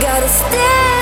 gotta stay.